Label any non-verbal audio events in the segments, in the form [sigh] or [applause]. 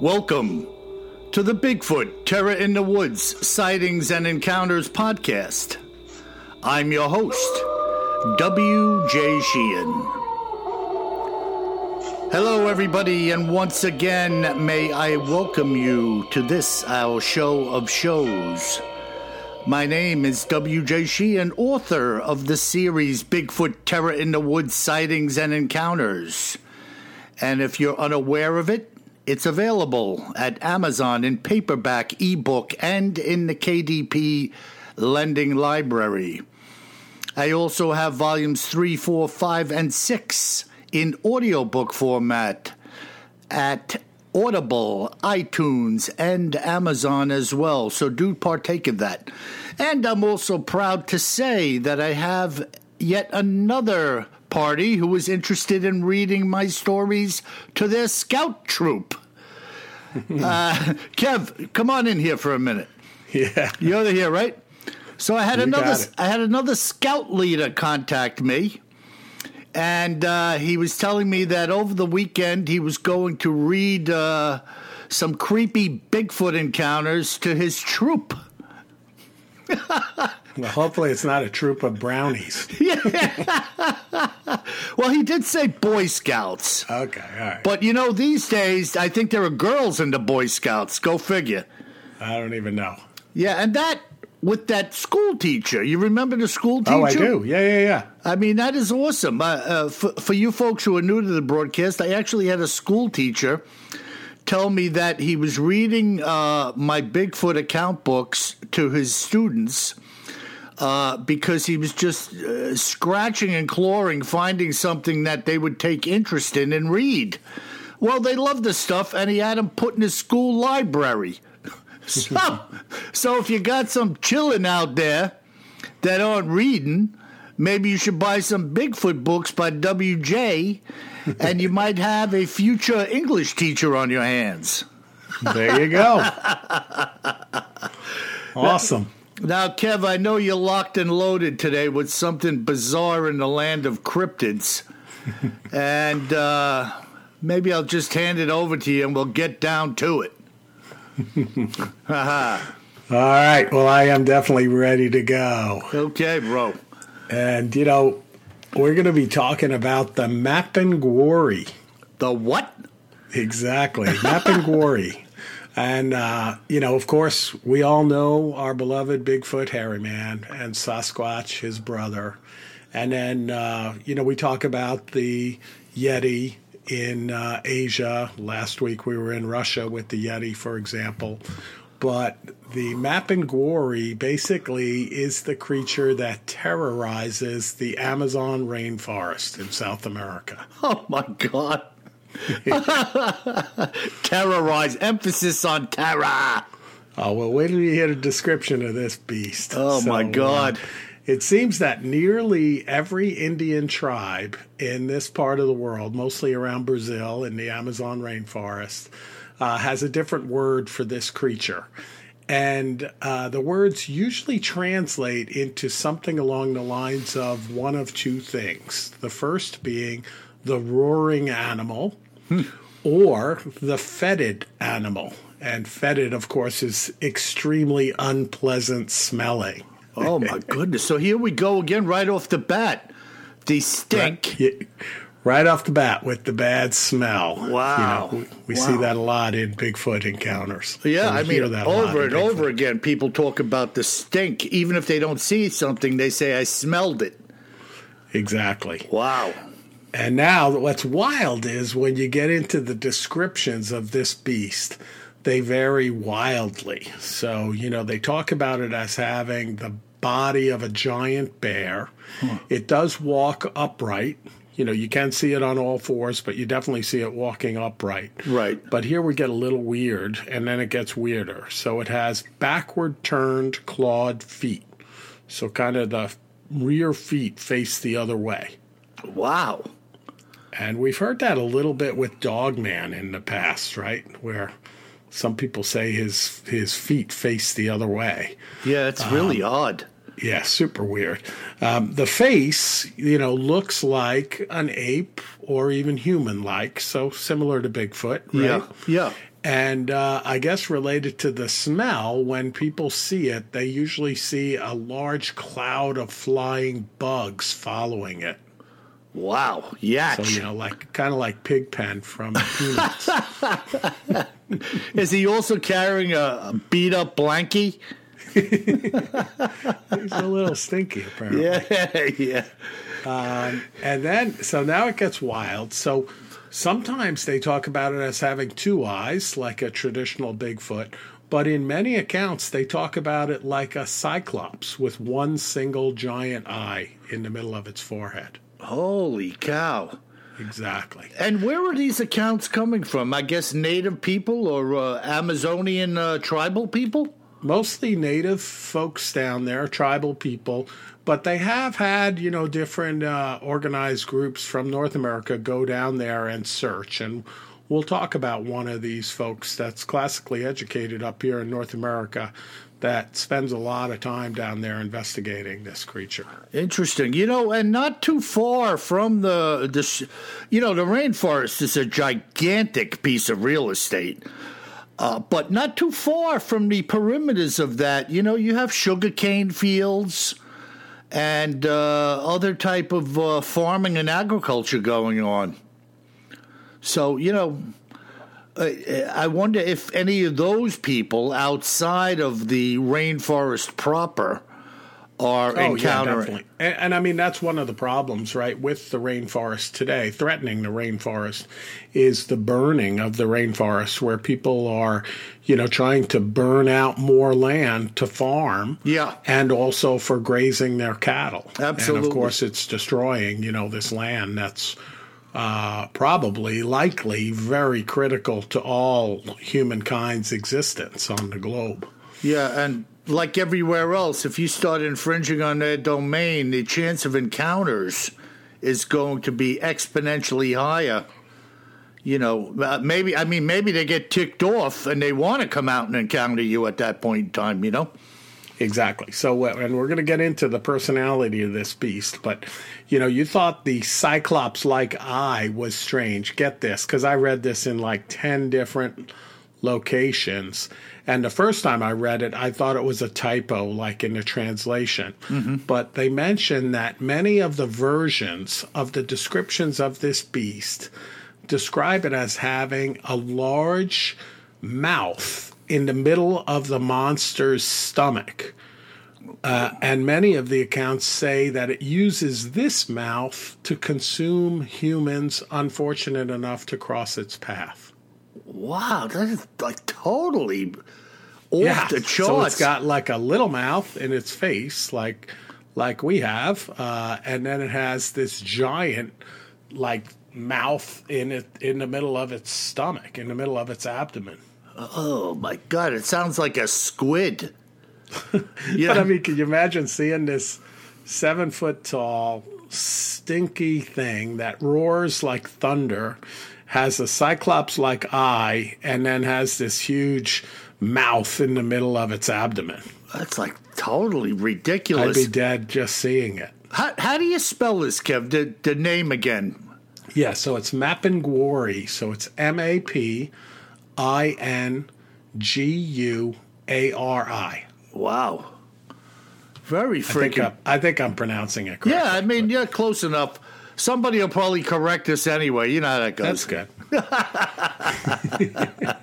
Welcome to the Bigfoot Terror in the Woods Sightings and Encounters podcast. I'm your host, W.J. Sheehan. Hello, everybody, and once again, may I welcome you to this, our show of shows. My name is W.J. Sheehan, author of the series Bigfoot Terror in the Woods Sightings and Encounters. And if you're unaware of it, it's available at Amazon in paperback, ebook, and in the KDP lending library. I also have volumes 3, 4, 5, and 6 in audiobook format at Audible, iTunes, and Amazon as well. So do partake of that. And I'm also proud to say that I have yet another party who is interested in reading my stories to their scout troop. [laughs] uh, Kev, come on in here for a minute. Yeah, You're here, right? So I had You another. I had another scout leader contact me, and uh, he was telling me that over the weekend he was going to read uh, some creepy Bigfoot encounters to his troop. Well, hopefully it's not a troop of brownies. [laughs] Well, he did say Boy Scouts, Okay, all right. but you know these days I think there are girls in the Boy Scouts. Go figure. I don't even know. Yeah, and that with that school teacher. You remember the school teacher? Oh, I do. Yeah, yeah, yeah. I mean, that is awesome. Uh, uh, for, for you folks who are new to the broadcast, I actually had a school teacher tell me that he was reading uh, my Bigfoot account books to his students uh, because he was just uh, scratching and clawing, finding something that they would take interest in and read. Well, they loved the stuff, and he had them put in his school library. [laughs] so, so if you got some chillin' out there that aren't reading, maybe you should buy some Bigfoot books by W.J., and you might have a future English teacher on your hands. There you go. [laughs] awesome. Now, Kev, I know you're locked and loaded today with something bizarre in the land of cryptids. [laughs] and uh, maybe I'll just hand it over to you and we'll get down to it. [laughs] All right. Well, I am definitely ready to go. okay, bro. And, you know, we're going to be talking about the Mapinguari. The what? Exactly. Mapinguari. [laughs] and, uh, you know, of course, we all know our beloved Bigfoot Hairy Man and Sasquatch, his brother. And then, uh, you know, we talk about the Yeti in uh, Asia. Last week we were in Russia with the Yeti, for example. But the Mapinguari basically is the creature that terrorizes the Amazon rainforest in South America. Oh, my God. [laughs] Terrorize. Emphasis on terror. Oh, well, wait till you hear a description of this beast. Oh, my uh, God. it seems that nearly every Indian tribe in this part of the world, mostly around Brazil in the Amazon rainforest, uh, has a different word for this creature. And uh, the words usually translate into something along the lines of one of two things. The first being the roaring animal, or the fetid animal. And fetid, of course, is extremely unpleasant smelling. Oh, my [laughs] goodness. So here we go again, right off the bat. The stink. Yeah, Right off the bat with the bad smell. Wow. You know, we we Wow. see that a lot in Bigfoot encounters. Yeah, I mean, that over and over again, people talk about the stink. Even if they don't see something, they say, I smelled it. Exactly. Wow. And now, what's wild is when you get into the descriptions of this beast, they vary wildly. So, you know, they talk about it as having the body of a giant bear. It does walk upright. You know, you can see it on all fours, but you definitely see it walking upright. Right. But here we get a little weird, and then it gets weirder. So it has backward turned clawed feet. So kind of the rear feet face the other way. Wow. And we've heard that a little bit with Dogman in the past, right? Where some people say his his feet face the other way. Yeah, it's really um, odd. Yeah, super weird. Um, the face, you know, looks like an ape or even human like, so similar to Bigfoot, right? Yeah. Yeah. And uh, I guess related to the smell, when people see it, they usually see a large cloud of flying bugs following it. Wow, yeah. So you know, like kind of like Pigpen from [laughs] Peanuts. Is he also carrying a beat up blankie? He's a little stinky, apparently. Yeah, yeah. Um, and then, so now it gets wild. So sometimes they talk about it as having two eyes, like a traditional Bigfoot. But in many accounts, they talk about it like a cyclops with one single giant eye in the middle of its forehead. Holy cow. Exactly. And where are these accounts coming from? I guess native people or uh, Amazonian uh, tribal people? Mostly native folks down there, tribal people, but they have had, you know, different uh, organized groups from North America go down there and search. And we'll talk about one of these folks that's classically educated up here in North America that spends a lot of time down there investigating this creature. Interesting. You know, and not too far from the the you know, the rainforest is a gigantic piece of real estate. Uh, but not too far from the perimeters of that, you know, you have sugarcane fields and uh, other type of uh, farming and agriculture going on. So, you know, I wonder if any of those people outside of the rainforest proper are oh, encountering. Yeah, and, and, I mean, that's one of the problems, right, with the rainforest today, threatening the rainforest, is the burning of the rainforest, where people are, you know, trying to burn out more land to farm. Yeah. And also for grazing their cattle. Absolutely. And of course, it's destroying, you know, this land that's uh, probably, likely, very critical to all humankind's existence on the globe. Yeah, and like everywhere else, if you start infringing on their domain, the chance of encounters is going to be exponentially higher. You know, uh, maybe, I mean, maybe they get ticked off and they want to come out and encounter you at that point in time, you know? Exactly. So, uh, and we're going to get into the personality of this beast, but you know, you thought the Cyclops like eye was strange. Get this, because I read this in like 10 different locations. And the first time I read it, I thought it was a typo, like in the translation. Mm-hmm. But they mention that many of the versions of the descriptions of this beast describe it as having a large mouth in the middle of the monster's stomach. Uh, and many of the accounts say that it uses this mouth to consume humans unfortunate enough to cross its path. Wow, that is like totally off yeah, the charts. So it's got like a little mouth in its face, like like we have, uh, and then it has this giant like mouth in it in the middle of its stomach, in the middle of its abdomen. Oh my god, it sounds like a squid. [laughs] yeah. but I mean, can you imagine seeing this seven foot tall, stinky thing that roars like thunder, has a cyclops like eye, and then has this huge mouth in the middle of its abdomen? That's like totally ridiculous. I'd be dead just seeing it. How, how do you spell this, Kev? The, the name again? Yeah, so it's Mapinguari. So it's M A P I N G U A R I. Wow. Very freaking. I think, I think I'm pronouncing it correctly. Yeah, I mean, you're close enough. Somebody will probably correct us anyway. You know how that goes. That's good. [laughs]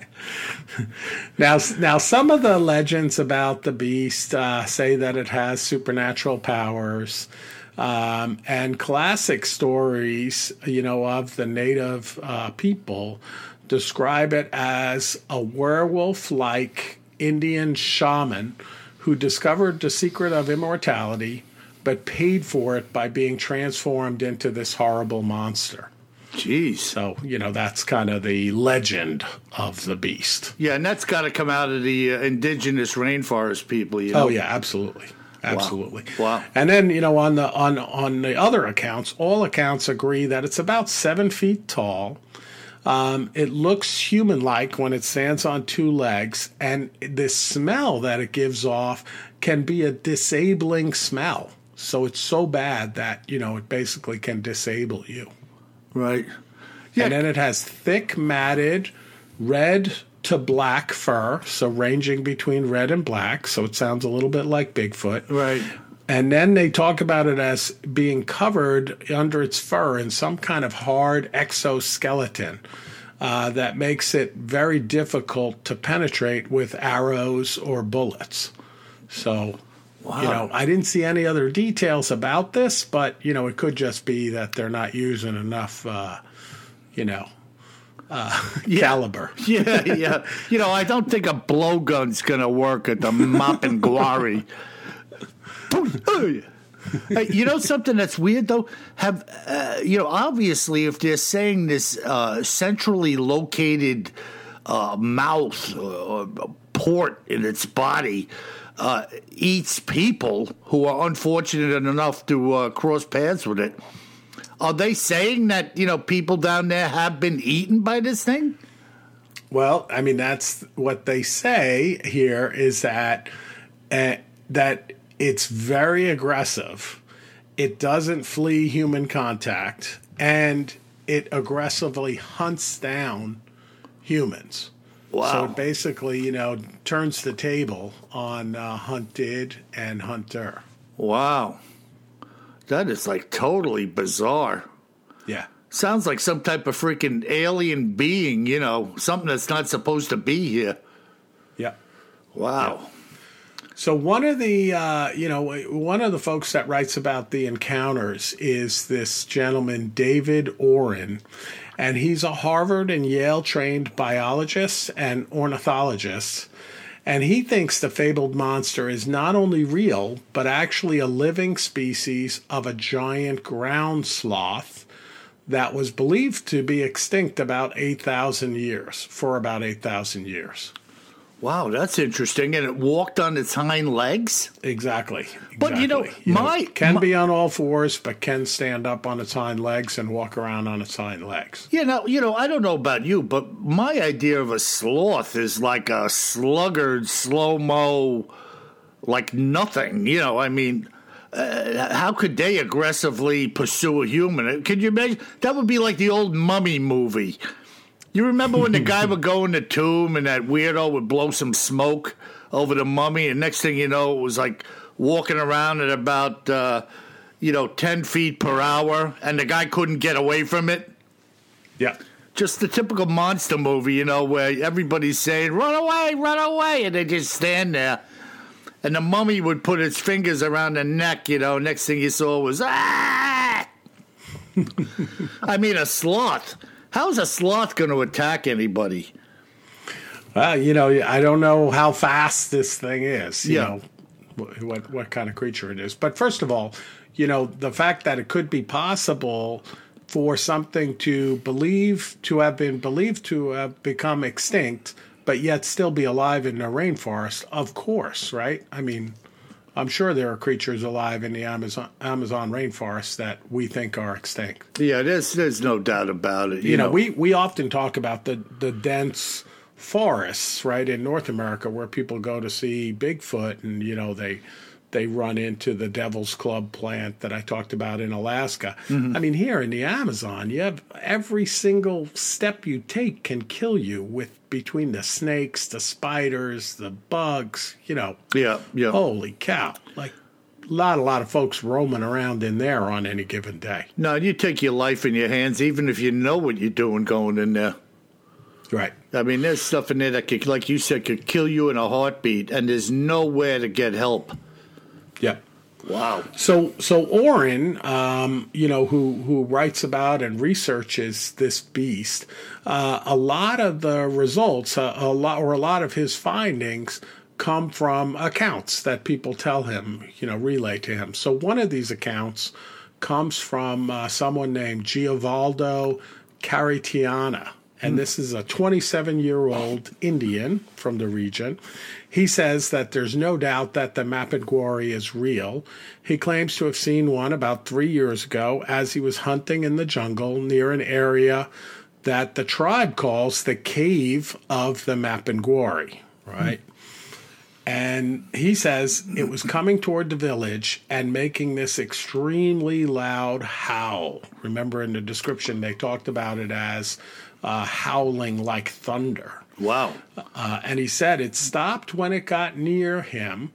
now, now, some of the legends about the beast uh, say that it has supernatural powers. Um, and classic stories, you know, of the native uh, people describe it as a werewolf like Indian shaman who discovered the secret of immortality but paid for it by being transformed into this horrible monster. Jeez. So, you know, that's kind of the legend of the beast. Yeah, and that's got to come out of the uh, indigenous rainforest people, you know. Oh yeah, absolutely. Absolutely. Wow. wow. And then, you know, on the on on the other accounts, all accounts agree that it's about 7 feet tall um, it looks human like when it stands on two legs, and the smell that it gives off can be a disabling smell. So it's so bad that, you know, it basically can disable you. Right. Yeah. And then it has thick, matted, red to black fur, so ranging between red and black. So it sounds a little bit like Bigfoot. Right. And then they talk about it as being covered under its fur in some kind of hard exoskeleton uh, that makes it very difficult to penetrate with arrows or bullets. So, wow. you know, I didn't see any other details about this, but, you know, it could just be that they're not using enough, uh, you know, uh, [laughs] yeah. caliber. [laughs] yeah, yeah. You know, I don't think a blowgun's going to work at the Mapinguari. [laughs] hey, you know something that's weird though? Have uh, you know? Obviously, if they're saying this uh, centrally located uh, mouth or port in its body uh, eats people who are unfortunate enough to uh, cross paths with it, are they saying that you know people down there have been eaten by this thing? Well, I mean that's what they say here is that uh, that it's very aggressive. It doesn't flee human contact, and it aggressively hunts down humans. Wow. So it basically, you know, turns the table on uh, hunted and hunter. Wow. That is like totally bizarre. Yeah. Sounds like some type of freaking alien being, you know, something that's not supposed to be here. Yeah. Wow. Yeah. So one of the uh, you know one of the folks that writes about the encounters is this gentleman David Oren, and he's a Harvard and Yale trained biologist and ornithologist. And he thinks the fabled monster is not only real, but actually a living species of a giant ground sloth that was believed to be extinct about 8,000 years, for about 8,000 years. Wow, that's interesting. And it walked on its hind legs? Exactly. But you know, you my know, can my, be on all fours, but can stand up on its hind legs and walk around on its hind legs. Yeah, now you know, I don't know about you, but my idea of a sloth is like a sluggard, slow mo, like nothing. You know, I mean, uh, how could they aggressively pursue a human? Could you imagine? That would be like the old mummy movie you remember when the [laughs] guy would go in the tomb and that weirdo would blow some smoke over the mummy, and next thing you know, it was like walking around at about uh, you know ten feet per hour, and the guy couldn't get away from it. Yeah. Just the typical monster movie, you know, where everybody's saying, run away, run away, and they just stand there. And the mummy would put its fingers around the neck, you know, next thing you saw was, ah! [laughs] I mean, a sloth. How's a sloth going to attack anybody? Well, you know, I don't know how fast this thing is. You yeah. know, what what kind of creature it is. But first of all, you know, the fact that it could be possible for something to believe to have been believed to have become extinct, but yet still be alive in the rainforest, of course, right? I mean, I'm sure there are creatures alive in the Amazon Amazon rainforest that we think are extinct. Yeah, there's there's no doubt about it. You, you know, know, we we often talk about the the dense forests, right, in North America where people go to see Bigfoot and you know they they run into the Devil's Club plant that I talked about in Alaska. Mm-hmm. I mean, here in the Amazon, you have every single step you take can kill you with between the snakes, the spiders, the bugs, you know. Yeah, yeah. Holy cow. Like a lot, a lot of folks roaming around in there on any given day. No, you take your life in your hands, even if you know what you're doing going in there. Right. I mean, there's stuff in there that could, like you said, could kill you in a heartbeat, and there's nowhere to get help. Yep. Wow. So so Oren, um, you know, who who writes about and researches this beast, uh, a lot of the results, uh, a lot or a lot of his findings come from accounts that people tell him, you know, relay to him. So one of these accounts comes from uh, someone named Giovaldo Caritiana. And hmm. this is a 27 year old Indian from the region. He says that there's no doubt that the Mapinguari is real. He claims to have seen one about three years ago as he was hunting in the jungle near an area that the tribe calls the Cave of the Mapinguari, right? And he says it was coming toward the village and making this extremely loud howl. Remember in the description, they talked about it as uh, howling like thunder. Wow. Uh, and he said it stopped when it got near him,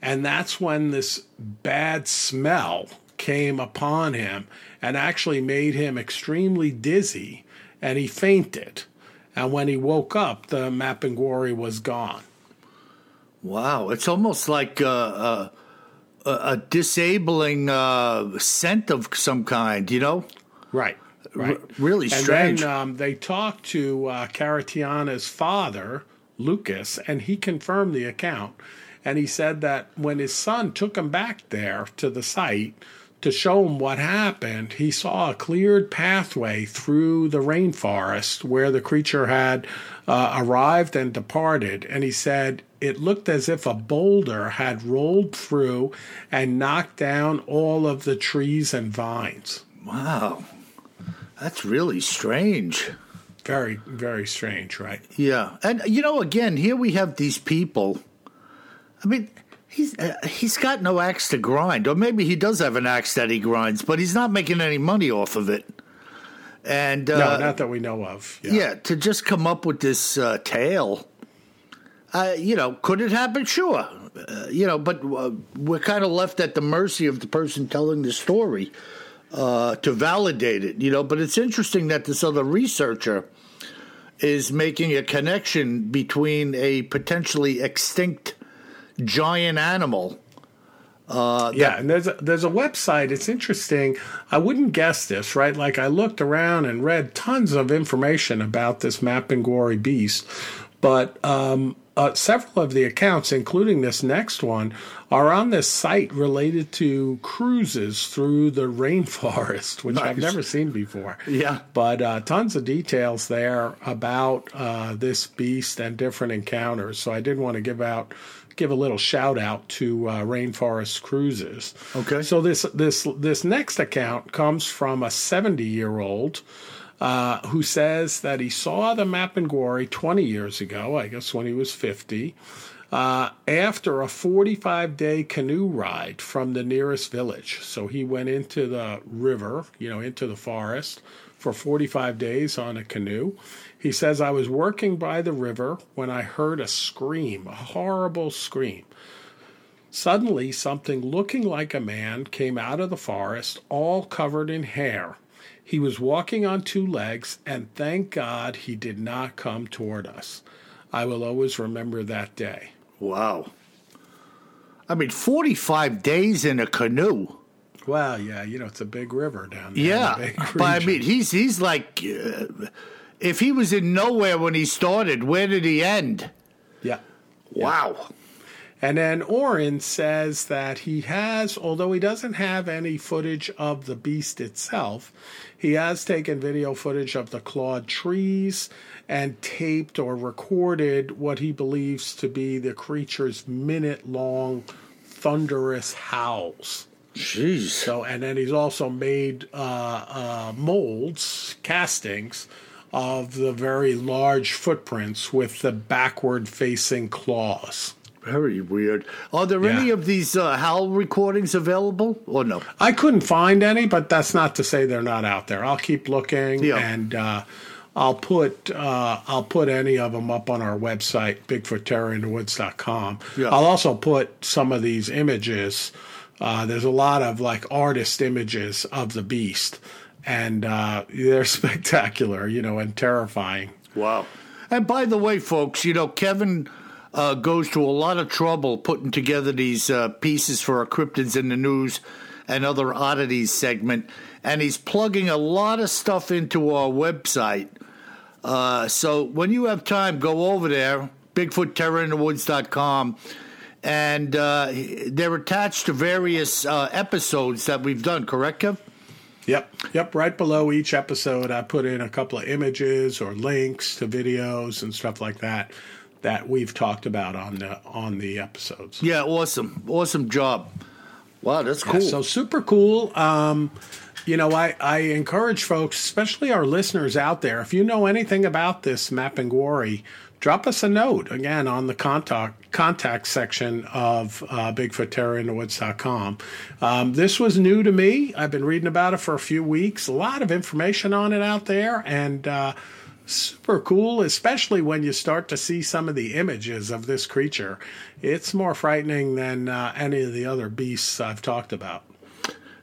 and that's when this bad smell came upon him and actually made him extremely dizzy, and he fainted. And when he woke up, the Mapinguari was gone. Wow, it's almost like uh, uh, a, a disabling uh, scent of some kind, you know? Right. Right. R- really strange. And then um, they talked to uh, Caritiana's father, Lucas, and he confirmed the account. And he said that when his son took him back there to the site to show him what happened, he saw a cleared pathway through the rainforest where the creature had uh, arrived and departed. And he said it looked as if a boulder had rolled through and knocked down all of the trees and vines. Wow. That's really strange. Very, very strange, right? Yeah. And, you know, again, here we have these people. I mean, he's uh, he's got no axe to grind, or maybe he does have an axe that he grinds, but he's not making any money off of it. And uh, no, not that we know of. Yeah, yeah to just come up with this uh, tale. Uh, you know, could it happen? Sure. Uh, you know, but uh, we're kind of left at the mercy of the person telling the story to validate it. You know, but it's interesting that this other researcher is making a connection between a potentially extinct giant animal. Uh, yeah, and there's a, there's a website. It's interesting. I wouldn't guess this, right? Like I looked around and read tons of information about this Mapinguari beast, but um, uh, several of the accounts, including this next one, are on this site related to cruises through the rainforest, [laughs] which nice. I've never seen before. Yeah. But uh, tons of details there about uh, this beast and different encounters. So I did want to give out give a little shout out to uh, Rainforest Cruises. Okay. So this this this next account comes from a 70 year old. Uh, who says that he saw the Mapinguari 20 years ago, I guess when he was 50, uh, after a 45 day canoe ride from the nearest village. So he went into the river, you know, into the forest for 45 days on a canoe. He says, I was working by the river when I heard a scream, a horrible scream. Suddenly, something looking like a man came out of the forest, all covered in hair. He was walking on two legs, and thank God he did not come toward us. I will always remember that day. Wow. I mean, 45 days in a canoe. Well, yeah, you know, it's a big river down there. Yeah. But I mean, he's, he's like. Uh, if he was in nowhere when he started, where did he end? Yeah. Wow. And then Oren says that he has, although he doesn't have any footage of the beast itself, he has taken video footage of the clawed trees and taped or recorded what he believes to be the creature's minute long thunderous howls. Jeez. So, and then he's also made uh, uh, molds, castings of the very large footprints with the backward facing claws. Very weird. Are there yeah. any of these uh, howl recordings available or no? I couldn't find any, but that's not to say they're not out there. I'll keep looking yeah. and uh, I'll put uh, I'll put any of them up on our website, BigfootTerrorInTheWoods.com. Yeah. I'll also put some of these images. Uh, there's a lot of like artist images of the beast and uh, they're [laughs] spectacular, you know, and terrifying. Wow. And by the way, folks, you know, Kevin uh, goes to a lot of trouble putting together these uh, pieces for our Cryptids in the News and other oddities segment, and he's plugging a lot of stuff into our website. Uh, so when you have time, go over there, BigfootTerrorInTheWoods.com, and uh, they're attached to various uh, episodes that we've done, correct, Kev? Yep, yep. Right below each episode, I put in a couple of images or links to videos and stuff like that that we've talked about on the on the episodes. Yeah, awesome, awesome job. Wow, that's cool. Yeah, so super cool. Um, you know, I, I encourage folks, especially our listeners out there, if you know anything about this Mapinguari, drop us a note again on the contact contact section of uh, BigfootTerrorInTheWoods.com. Um, this was new to me. I've been reading about it for a few weeks. A lot of information on it out there, and uh, super cool, especially when you start to see some of the images of this creature. It's more frightening than uh, any of the other beasts I've talked about.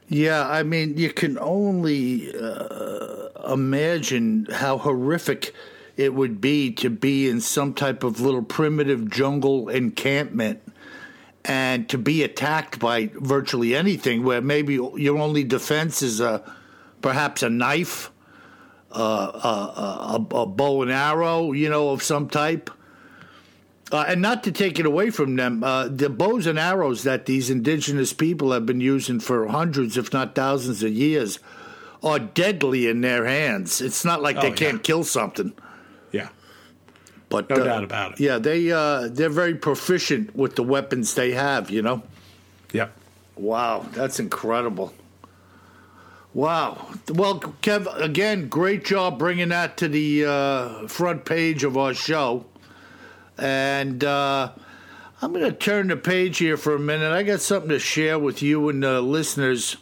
Yeah, I mean, you can only uh, imagine how horrific it would be to be in some type of little primitive jungle encampment and to be attacked by virtually anything where maybe your only defense is a perhaps a knife uh, a, a, bow and arrow, you know, of some type. Uh, and not to take it away from them, uh, the bows and arrows that these indigenous people have been using for hundreds, if not thousands of years, are deadly in their hands. It's not like oh, they can't kill something. Yeah, but no uh, doubt about it. Yeah, they uh, they're very proficient with the weapons they have. You know. Yep. Wow, that's incredible. Wow. Well, Kev, again, great job bringing that to the uh, front page of our show. And uh, I'm going to turn the page here for a minute. I got something to share with you and the listeners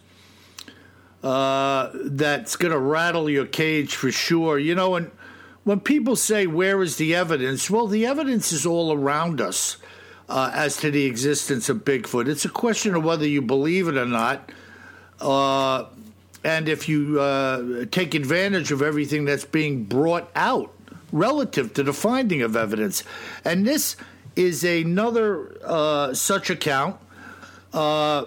uh, that's going to rattle your cage for sure. You know, when, when people say, Where is the evidence? Well, the evidence is all around us uh, as to the existence of Bigfoot. It's a question of whether you believe it or not. And if you uh, take advantage of everything that's being brought out relative to the finding of evidence. And this is another uh, such account. Uh,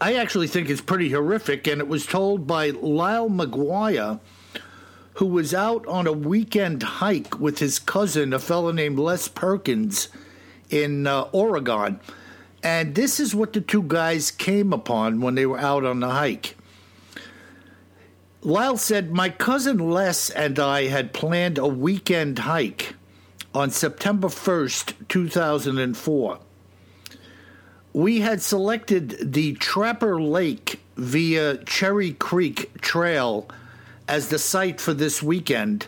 I actually think it's pretty horrific, and it was told by Lyle McGuire, who was out on a weekend hike with his cousin, a fellow named Les Perkins, in uh, Oregon. And this is what the two guys came upon when they were out on the hike. Lyle said, My cousin Les and I had planned a weekend hike on September 1st, 2004. We had selected the Trapper Lake via Cherry Creek Trail as the site for this weekend,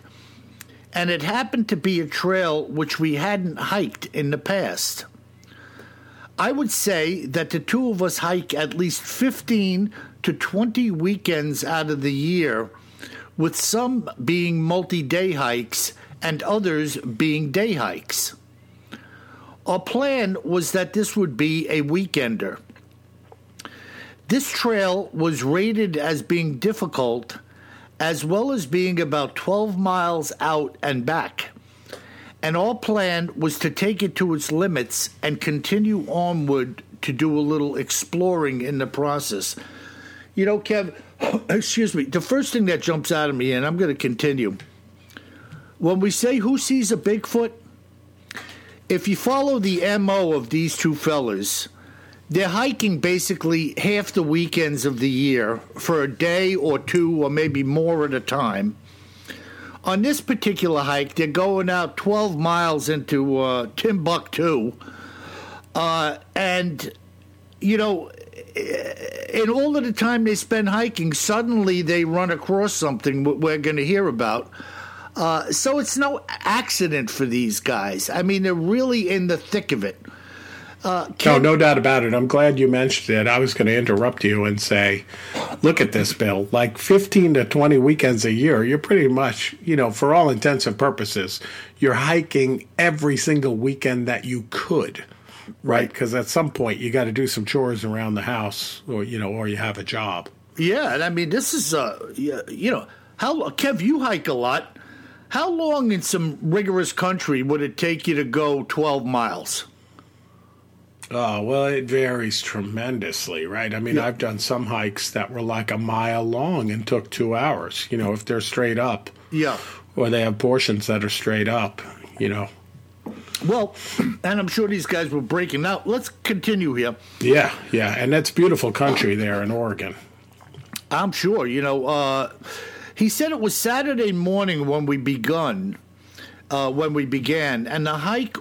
and it happened to be a trail which we hadn't hiked in the past. I would say that the two of us hike at least 15 to 20 weekends out of the year, with some being multi day hikes and others being day hikes. Our plan was that this would be a weekender. This trail was rated as being difficult, as well as being about 12 miles out and back and our plan was to take it to its limits and continue onward to do a little exploring in the process. You know, Kev, [clears throat] excuse me, the first thing that jumps out of me, and I'm going to continue. When we say who sees a Bigfoot, if you follow the MO of these two fellas, they're hiking basically half the weekends of the year for a day or two or maybe more at a time on this particular hike, they're going out 12 miles into uh, Timbuktu. Uh, and, you know, in all of the time they spend hiking, suddenly they run across something we're going to hear about. Uh, so it's no accident for these guys. I mean, they're really in the thick of it. Uh, no, no doubt about it. I'm glad you mentioned it. I was going to interrupt you and say, look at this, Bill. Like 15 to 20 weekends a year, you're pretty much, you know, for all intents and purposes, you're hiking every single weekend that you could, right? Because at some point you got to do some chores around the house, or you know, or you have a job. Yeah, and I mean, this is, uh, you know, how Kev, you hike a lot. How long in some rigorous country would it take you to go 12 miles? Oh, well, it varies tremendously, right? I mean, yeah. I've done some hikes that were like a mile long and took two hours, you know, if they're straight up. Yeah. Or they have portions that are straight up, you know. Well, and I'm sure these guys were breaking out. Let's continue here. Yeah, yeah. And that's beautiful country there in Oregon. I'm sure. You know, uh, he said it was Saturday morning when we begun, uh, when we began, and the hike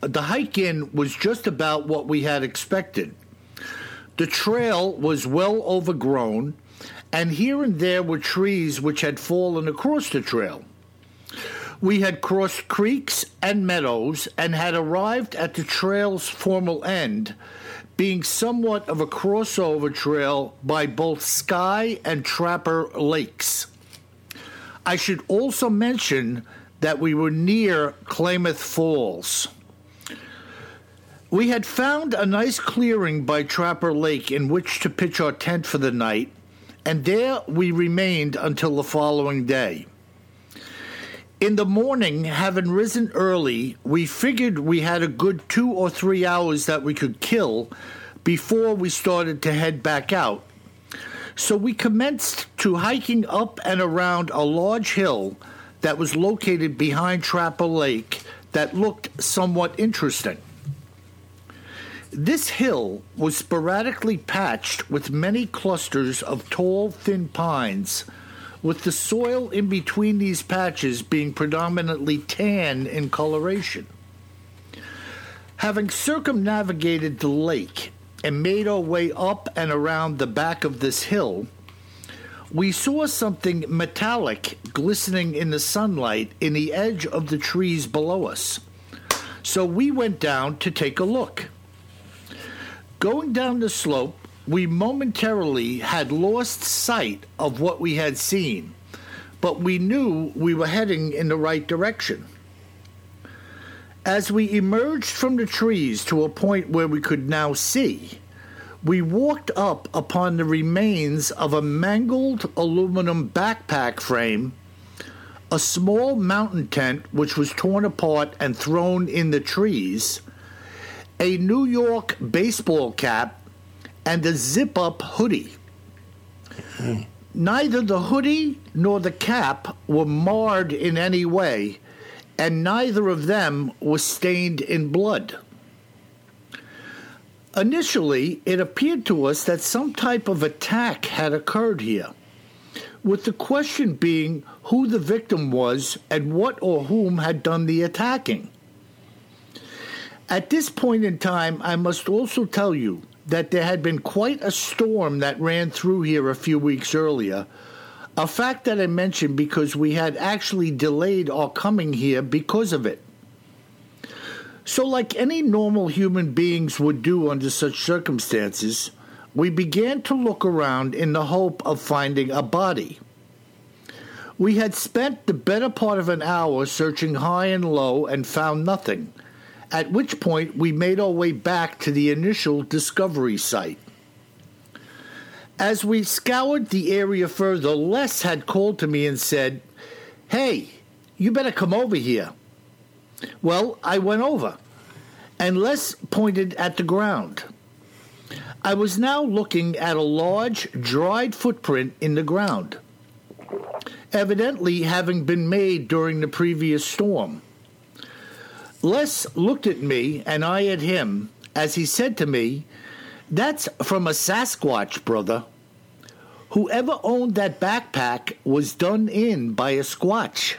the hike in was just about what we had expected. The trail was well overgrown, and here and there were trees which had fallen across the trail. We had crossed creeks and meadows and had arrived at the trail's formal end, being somewhat of a crossover trail by both Sky and Trapper Lakes. I should also mention that we were near Klamath Falls. We had found a nice clearing by Trapper Lake in which to pitch our tent for the night, and there we remained until the following day. In the morning, having risen early, we figured we had a good two or three hours that we could kill before we started to head back out. So we commenced to hiking up and around a large hill that was located behind Trapper Lake that looked somewhat interesting. This hill was sporadically patched with many clusters of tall, thin pines, with the soil in between these patches being predominantly tan in coloration. Having circumnavigated the lake and made our way up and around the back of this hill, we saw something metallic glistening in the sunlight in the edge of the trees below us. So we went down to take a look. Going down the slope, we momentarily had lost sight of what we had seen, but we knew we were heading in the right direction. As we emerged from the trees to a point where we could now see, we walked up upon the remains of a mangled aluminum backpack frame, a small mountain tent which was torn apart and thrown in the trees, a New York baseball cap, and a zip up hoodie. Neither the hoodie nor the cap were marred in any way, and neither of them was stained in blood. Initially, it appeared to us that some type of attack had occurred here, with the question being who the victim was and what or whom had done the attacking. At this point in time, I must also tell you that there had been quite a storm that ran through here a few weeks earlier, a fact that I mentioned because we had actually delayed our coming here because of it. So, like any normal human beings would do under such circumstances, we began to look around in the hope of finding a body. We had spent the better part of an hour searching high and low and found nothing, at which point we made our way back to the initial discovery site. As we scoured the area further, Les had called to me and said, Hey, you better come over here. Well, I went over, and Les pointed at the ground. I was now looking at a large, dried footprint in the ground, evidently having been made during the previous storm. Les looked at me and I at him as he said to me, That's from a Sasquatch, brother. Whoever owned that backpack was done in by a Squatch.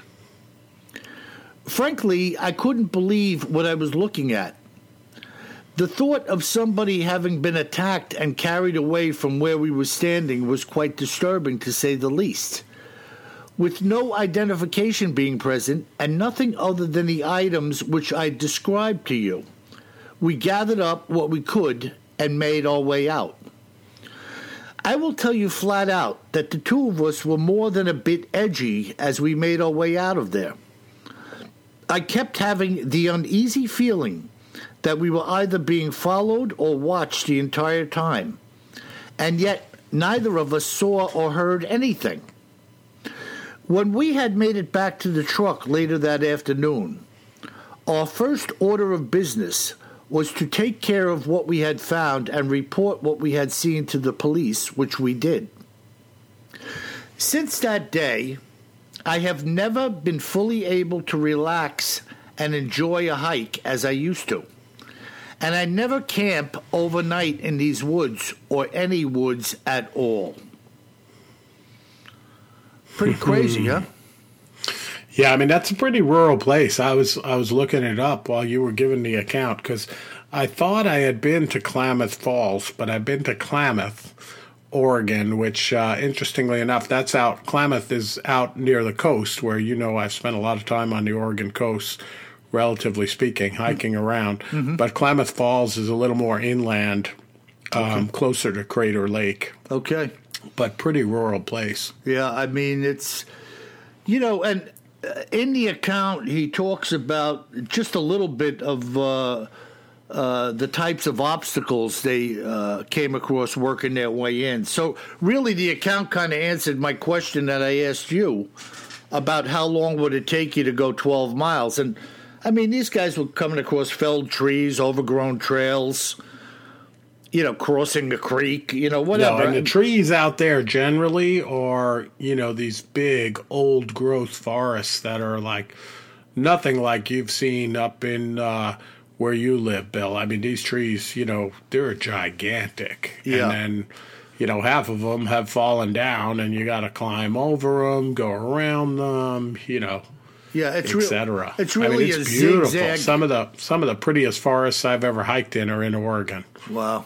Frankly, I couldn't believe what I was looking at. The thought of somebody having been attacked and carried away from where we were standing was quite disturbing, to say the least. With no identification being present and nothing other than the items which I described to you, we gathered up what we could and made our way out. I will tell you flat out that the two of us were more than a bit edgy as we made our way out of there. I kept having the uneasy feeling that we were either being followed or watched the entire time, and yet neither of us saw or heard anything. When we had made it back to the truck later that afternoon, our first order of business was to take care of what we had found and report what we had seen to the police, which we did. Since that day, I have never been fully able to relax and enjoy a hike as I used to. And I never camp overnight in these woods or any woods at all. Pretty [laughs] crazy, huh? Yeah, I mean that's a pretty rural place. I was I was looking it up while you were giving the account because I thought I had been to Klamath Falls, but I've been to Klamath, Oregon, which uh, interestingly enough, that's out. Klamath is out near the coast, where you know I've spent a lot of time on the Oregon coast, relatively speaking, hiking mm-hmm. around. Mm-hmm. But Klamath Falls is a little more inland, um, okay. closer to Crater Lake. Okay, but pretty rural place. Yeah, I mean it's You know, and uh, in the account, he talks about just a little bit of uh, uh, the types of obstacles they uh, came across working their way in. So, really, the account kind of answered my question that I asked you about how long would it take you to go 12 miles. And I mean, these guys were coming across felled trees, overgrown trails you know, crossing a creek, you know, whatever. No, and the trees out there generally are, you know, these big old growth forests that are like nothing like you've seen up in uh, where you live, Bill. I mean, these trees, you know, they're gigantic. Yeah. And then, you know, half of them have fallen down and you got to climb over them, go around them, you know. Yeah, it's etc. It's really I mean, it's beautiful. zigzag. Some of the some of the prettiest forests I've ever hiked in are in Oregon. Wow.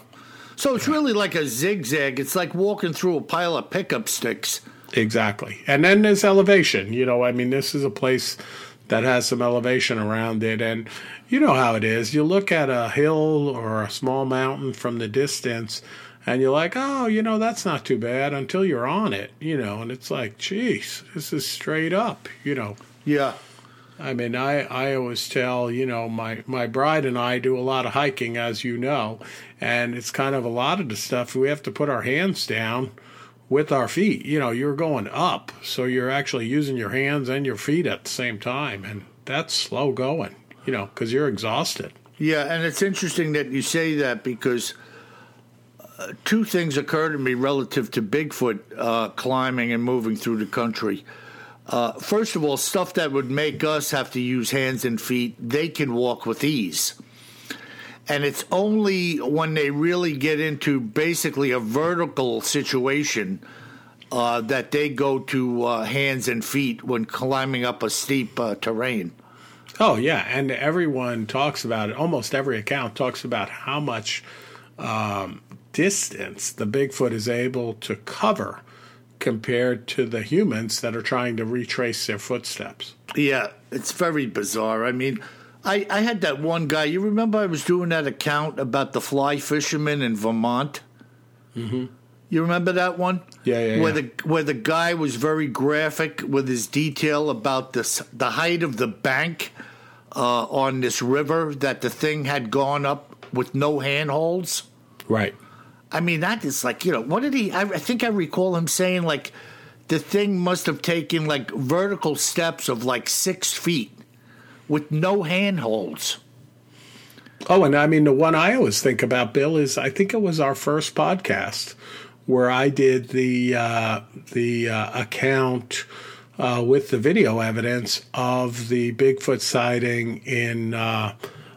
So it's really like a zigzag. It's like walking through a pile of pickup sticks. Exactly. And then there's elevation. You know, I mean, this is a place that has some elevation around it. And you know how it is. You look at a hill or a small mountain from the distance and you're like, oh, you know, that's not too bad until you're on it, you know, and it's like, geez, this is straight up, you know. Yeah. I mean, I, I always tell, you know, my, my bride and I do a lot of hiking, as you know, and it's kind of a lot of the stuff we have to put our hands down with our feet. You know, you're going up, so you're actually using your hands and your feet at the same time, and that's slow going, you know, because you're exhausted. Yeah, and it's interesting that you say that because uh, two things occur to me relative to Bigfoot uh, climbing and moving through the country. Uh, first of all, stuff that would make us have to use hands and feet, they can walk with ease. And it's only when they really get into basically a vertical situation uh, that they go to uh, hands and feet when climbing up a steep uh, terrain. Oh yeah, and everyone talks about it. Almost every account talks about how much um, distance the Bigfoot is able to cover compared to the humans that are trying to retrace their footsteps. Yeah, it's very bizarre. I mean, I, I had that one guy. You remember I was doing that account about the fly fisherman in Vermont? Mm-hmm. You remember that one? Yeah, yeah, where yeah. the where the guy was very graphic with his detail about this the height of the bank uh, on this river that the thing had gone up with no handholds. Right. I mean, that is like, you know, what did he? I, I think I recall him saying, like, the thing must have taken like vertical steps of like six feet with no handholds. Oh, and I mean, the one I always think about, Bill, is I think it was our first podcast where I did the uh, the uh, account uh, with the video evidence of the Bigfoot sighting in uh,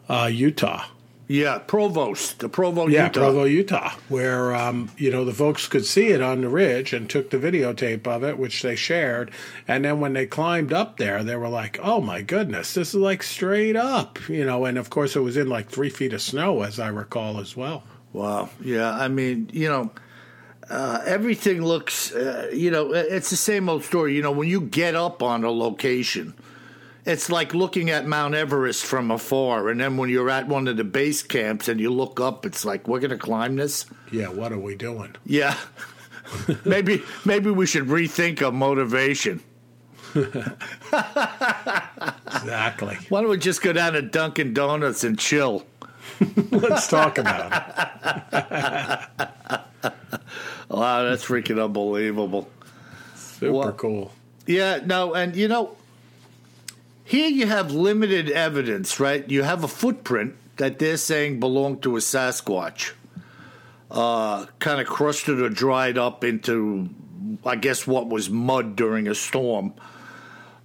uh, Utah. Yeah, Provost, the Provo, Yeah, Utah. Provo, Utah, where um, you know the folks could see it on the ridge and took the videotape of it, which they shared. And then when they climbed up there, they were like, "Oh my goodness, this is like straight up," you know. And of course, it was in like three feet of snow, as I recall as well. Wow. Yeah, I mean, you know, uh, everything looks, uh, you know, it's the same old story. You know, when you get up on a location, it's like looking at Mount Everest from afar. And then when you're at one of the base camps and you look up, it's like, we're going to climb this? Yeah, what are we doing? Yeah. [laughs] maybe maybe we should rethink our motivation. Exactly. [laughs] Why don't we just go down to Dunkin' Donuts and chill? [laughs] Let's talk about it. Wow, that's freaking unbelievable. Super Well- cool. Yeah, no, and you know, here you have limited evidence, right? You have a footprint that they're saying belonged to a Sasquatch, uh, kind of crusted or dried up into, I guess, what was mud during a storm.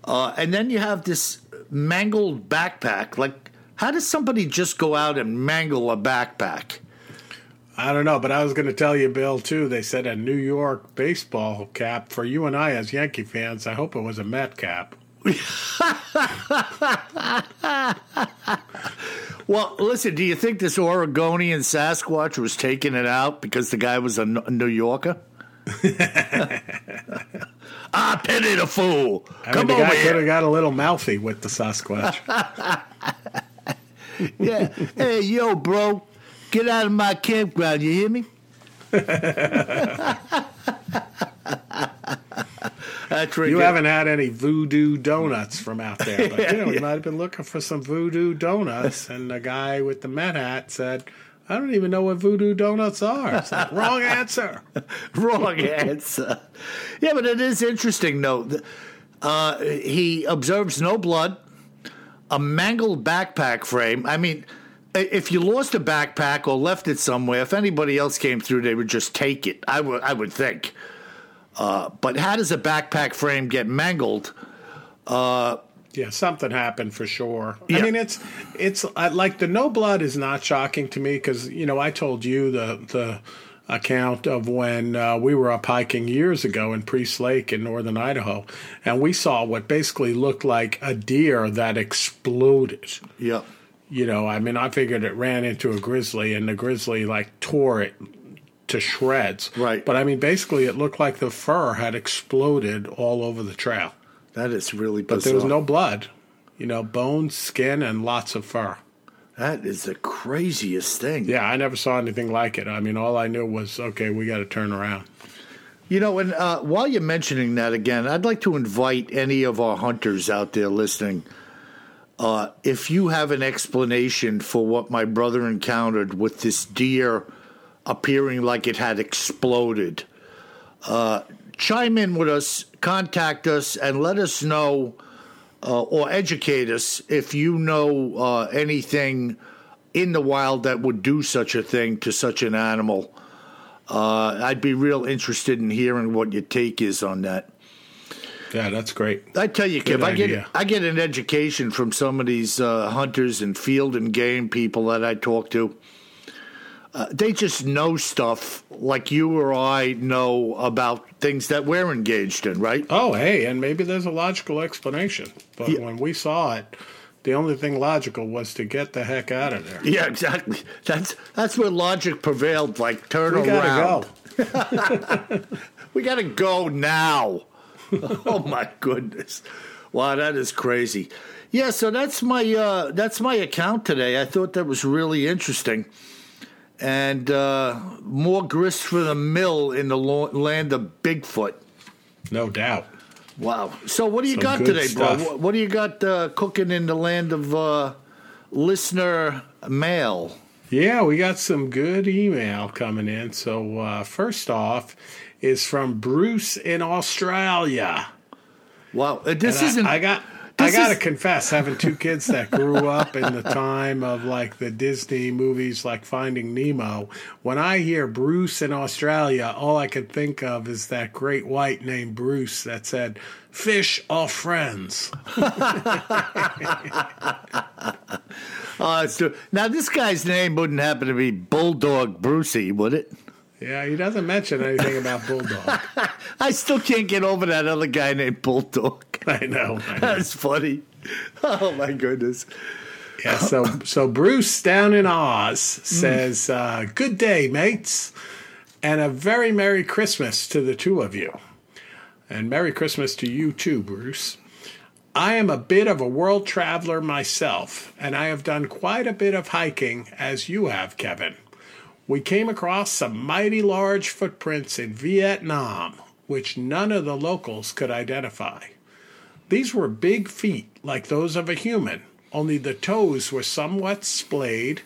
Uh, and then you have this mangled backpack. Like, how does somebody just go out and mangle a backpack? I don't know, but I was going to tell you, Bill, too. They said a New York baseball cap for you and I as Yankee fans. I hope it was a Met cap. [laughs] Well, listen, do you think this Oregonian Sasquatch was taking it out because the guy was a New Yorker? I [laughs] ah, pity the fool. I Come mean, the over guy could have got a little mouthy with the Sasquatch. [laughs] Yeah. Hey, yo, bro, get out of my campground. You hear me? That's. You haven't had any voodoo donuts from out there, but you [laughs] know, you might have been looking for some voodoo donuts. And the guy with the Met hat said, I don't even know what voodoo donuts are. Like, Wrong answer. [laughs] Wrong answer. Yeah, but it is interesting, though. Uh, he observes no blood, a mangled backpack frame. I mean, if you lost a backpack or left it somewhere, if anybody else came through, they would just take it. I would, I would think. Uh, but how does a backpack frame get mangled? Uh, yeah, something happened for sure. Yeah. I mean, it's it's like the no blood is not shocking to me because you know I told you the the account of when uh, we were up hiking years ago in Priest Lake in northern Idaho, and we saw what basically looked like a deer that exploded. yeah. You know, I mean, I figured it ran into a grizzly, and the grizzly like tore it to shreds. Right. But I mean, basically, it looked like the fur had exploded all over the trail. That is really bizarre. But there was no blood. You know, bones, skin, and lots of fur. That is the craziest thing. Yeah, I never saw anything like it. I mean, all I knew was, okay, we got to turn around. You know, and uh, while you're mentioning that again, I'd like to invite any of our hunters out there listening. Uh, if you have an explanation for what my brother encountered with this deer appearing like it had exploded, uh, chime in with us, contact us, and let us know uh, or educate us if you know uh, anything in the wild that would do such a thing to such an animal. Uh, I'd be real interested in hearing what your take is on that. Yeah, that's great. I tell you, Kev, I get. I get an education from some of these uh, hunters and field and game people that I talk to. Uh, they just know stuff like you or I know about things that we're engaged in, right? Oh, hey, and maybe there's a logical explanation. But Yeah. when we saw it, the only thing logical was to get the heck out of there. Yeah, exactly. That's that's where logic prevailed. Like turn We gotta around. go. [laughs] We got to go now. [laughs] oh my goodness! Wow, that is crazy. Yeah, so that's my uh, that's my account today. I thought that was really interesting, and uh, more grist for the mill in the land of Bigfoot. No doubt. Wow. So what do you Some got today, bro? stuff. What, what do you got uh, cooking in the land of uh, listener mail? Yeah, we got some good email coming in. So uh, first off is from Bruce in Australia. Wow, Uh, this And isn't. I, got. I gotta is- confess, having two kids that grew up in the time of like the Disney movies, like Finding Nemo. When I hear Bruce in Australia, all I can think of is that great white named Bruce that said, "Fish are friends." [laughs] Oh, so, now, this guy's name wouldn't happen to be Bulldog Brucey, would it? Yeah, he doesn't mention anything about bulldog. [laughs] I still can't get over that other guy named Bulldog. [laughs] I know. I know. That's funny. Oh my goodness. Yeah, so so Bruce down in Oz says, uh, "Good day, mates, and a very merry Christmas to the two of you, and merry Christmas to you too, Bruce." I am a bit of a world traveler myself, and I have done quite a bit of hiking, as you have, Kevin. We came across some mighty large footprints in Vietnam, which none of the locals could identify. These were big feet, like those of a human, only the toes were somewhat splayed.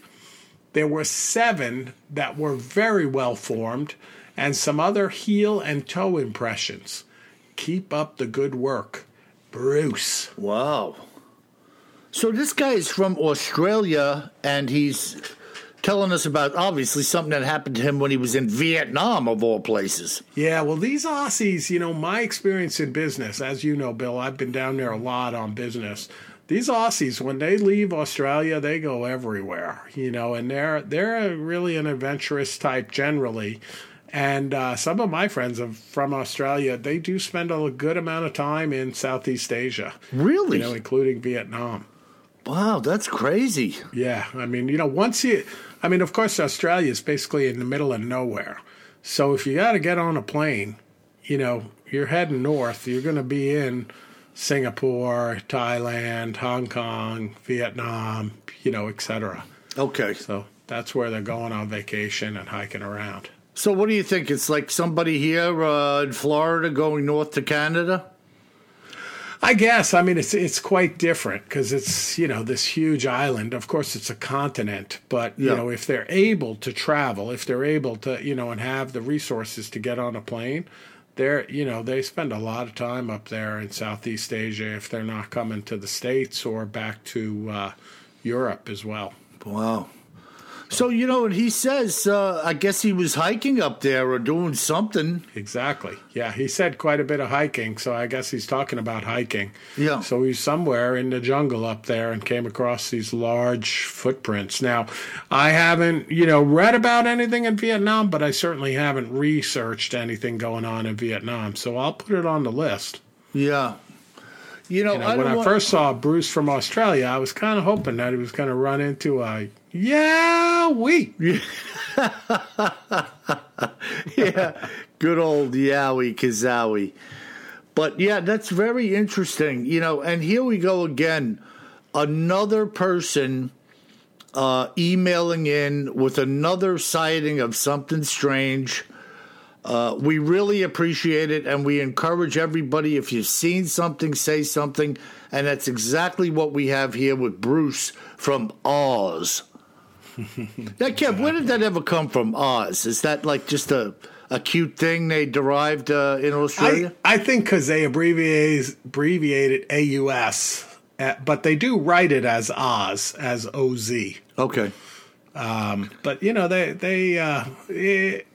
There were seven that were very well formed, and some other heel and toe impressions. Keep up the good work. Bruce. Wow. So this guy is from Australia and he's telling us about obviously something that happened to him when he was in Vietnam, of all places. Yeah, well, these Aussies, you know, my experience in business, as you know, Bill, I've been down there a lot on business. These Aussies, when they leave Australia, they go everywhere, you know, and they're they're really an adventurous type generally. And uh, some of my friends from Australia, they do spend a good amount of time in Southeast Asia, Really? you know, including Vietnam. wow, that's crazy. Yeah, I mean, you know, once you, I mean, of course, Australia is basically in the middle of nowhere. So if you got to get on a plane, you know, you're heading north, you're going to be in Singapore, Thailand, Hong Kong, Vietnam, you know, etc. Okay. So that's where they're going on vacation and hiking around. So what do you think? It's like somebody here uh, in Florida going north to Canada? I guess. I mean, it's it's quite different because it's you know this huge island. Of course, it's a continent, but Yeah. you know if they're able to travel, if they're able to you know and have the resources to get on a plane, they're you know they spend a lot of time up there in Southeast Asia if they're not coming to the states or back to uh, Europe as well. Wow. So you know and he says? Uh, I guess he was hiking up there or doing something. Exactly. Yeah, he said quite a bit of hiking, so I guess he's talking about hiking. Yeah. So he's somewhere in the jungle up there and came across these large footprints. Now, I haven't, you know, read about anything in Vietnam, but I certainly haven't researched anything going on in Vietnam. So I'll put it on the list. Yeah. You know, You know, I when I want- first saw Bruce from Australia, I was kind of hoping that he was going to run into a yeah we. [laughs] yeah, good old Yowie Kazowie. But yeah, that's very interesting. You know, and here we go again. Another person uh, emailing in with another sighting of something strange. Uh, we really appreciate it, and we encourage everybody if you've seen something, say something. And that's exactly what we have here with Bruce from Oz. [laughs] Now, Kev, where did that ever come from? Oz? Is that like just a a cute thing they derived uh, in Australia? I, I think because they abbreviate abbreviated AUS, uh, but they do write it as Oz as OZ. okay. Um, But you know they they uh, it,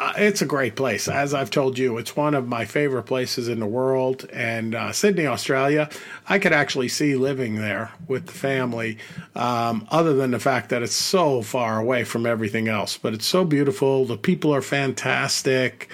uh, it's a great place. As I've told you, it's one of my favorite places in the world. And uh, Sydney, Australia, I could actually see living there with the family. Um, other than the fact that it's so far away from everything else, but it's so beautiful. The people are fantastic.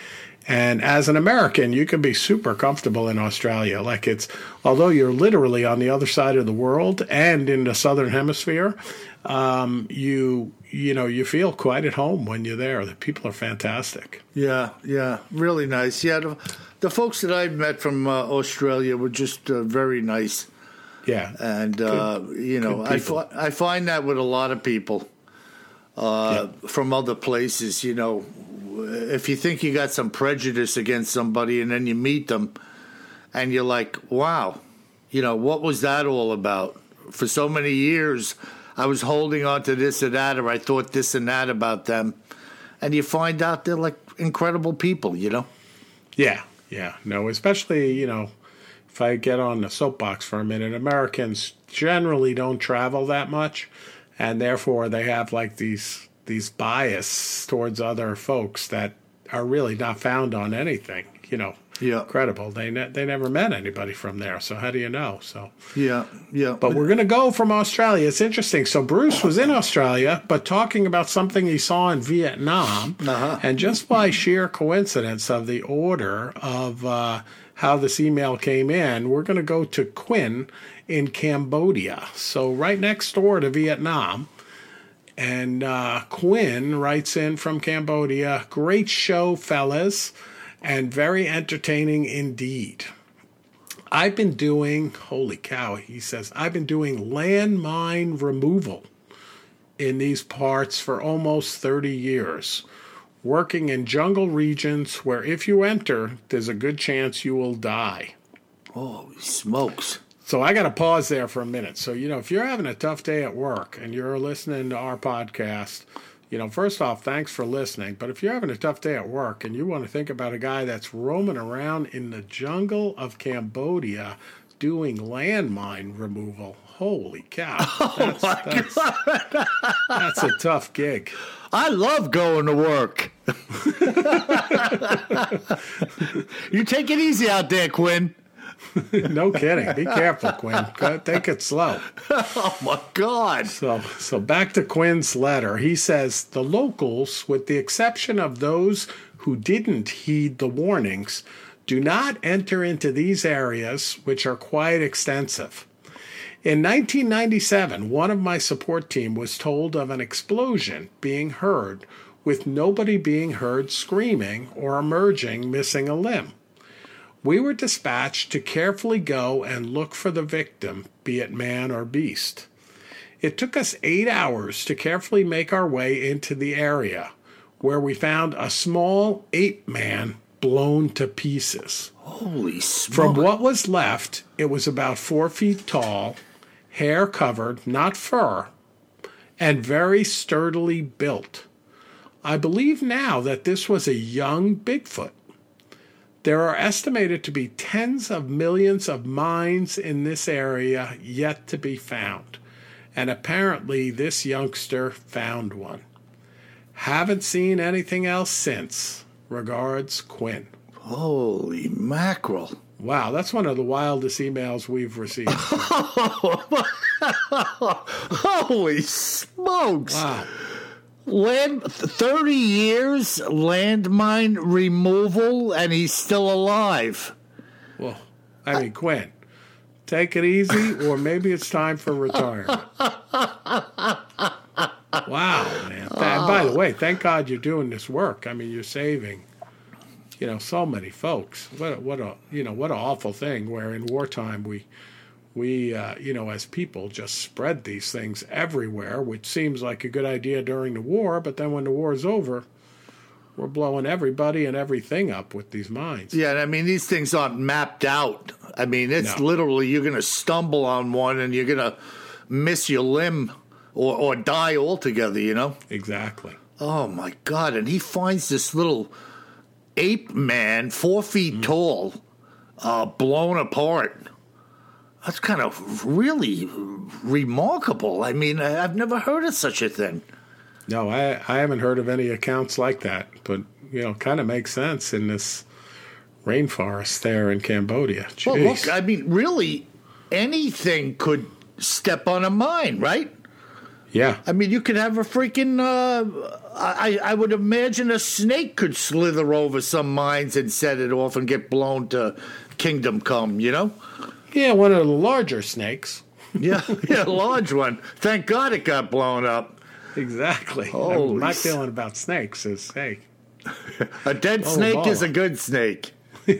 And as an American, you can be super comfortable in Australia. Like it's, although you're literally on the other side of the world and in the southern hemisphere, um, you you know you feel quite at home when you're there. The people are fantastic. Yeah, yeah, really nice. Yeah, the, the folks that I've met from uh, Australia were just uh, very nice, Yeah, and uh, you know, I fi- I find that with a lot of people uh, from other places. You know, if you think you got some prejudice against somebody, and then you meet them, and you're like, wow, you know, what was that all about? For so many years, I was holding on to this or that, or I thought this and that about them, and you find out they're like incredible people. You know. yeah, yeah. No, especially you know, if I get on the soapbox for a minute, Americans generally don't travel that much, and therefore they have like these these bias towards other folks that are really not found on anything. You know, Yeah. incredible. They ne- they never met anybody from there, so how do you know? So. Yeah, yeah. But we're going to go from Australia. It's interesting. So Bruce was in Australia, but talking about something he saw in Vietnam. Uh-huh. And just by sheer coincidence of the order of uh, how this email came in, we're going to go to Quinn in Cambodia. So right next door to Vietnam. And uh, Quinn writes in from Cambodia Great show, fellas, and very entertaining indeed. I've been doing, holy cow, he says, I've been doing landmine removal in these parts for almost 30 years, working in jungle regions where if you enter, there's a good chance you will die. Holy smokes. So I got to pause there for a minute. So, you know, if you're having a tough day at work and you're listening to our podcast, you know, first off, thanks for listening. But if you're having a tough day at work and you want to think about a guy that's roaming around in the jungle of Cambodia doing landmine removal, holy cow. [laughs] Oh that's, that's, that's a tough gig. I love going to work. [laughs] [laughs] you take it easy out there, Quinn. [laughs] No kidding. Be careful, Quinn. Take it slow. [laughs] Oh my God. So, so back to Quinn's letter. He says the locals, with the exception of those who didn't heed the warnings, do not enter into these areas, which are quite extensive. In 1997, one of my support team was told of an explosion being heard, with nobody being heard screaming or emerging missing a limb. We were dispatched to carefully go and look for the victim, be it man or beast. It took us eight hours to carefully make our way into the area, where we found a small ape man blown to pieces. Holy From what was left, it was about four feet tall, hair covered, not fur, and very sturdily built. I believe now that this was a young Bigfoot. There are estimated to be tens of millions of mines in this area yet to be found, and apparently this youngster found one. Haven't seen anything else since. Regards, Quinn. Holy mackerel. Wow, that's one of the wildest emails we've received. [laughs] Holy smokes. Wow. Land 30 years landmine removal and he's still alive. Well, I mean, Quinn, take it easy, or maybe it's time for retirement. Wow, man. And by the way, thank God you're doing this work. I mean, you're saving, you know, so many folks. What a, what a you know what an awful thing. Where in wartime we we uh, you know as people just spread these things everywhere, which seems like a good idea during the war, but then when the war is over, we're blowing everybody and everything up with these mines. Yeah, I mean these things aren't mapped out. I mean it's No. literally you're going to stumble on one and you're going to miss your limb or or die altogether, you know? Exactly. Oh my god! And he finds this little ape man, four feet tall, uh, blown apart. That's kind of really remarkable. I mean, I've never heard of such a thing. No, I, I haven't heard of any accounts like that, but you know, kind of makes sense in this rainforest there in Cambodia. Well, look, I mean, really, anything could step on a mine, right? yeah, I mean, you could have a freaking. Uh, I I would imagine a snake could slither over some mines and set it off and get blown to kingdom come. You know. Yeah, one of the larger snakes. [laughs] Yeah, yeah, large one. Thank God it got blown up. Exactly. Holy My feeling about snakes is, hey, A dead Oh, snake is a good snake. [laughs]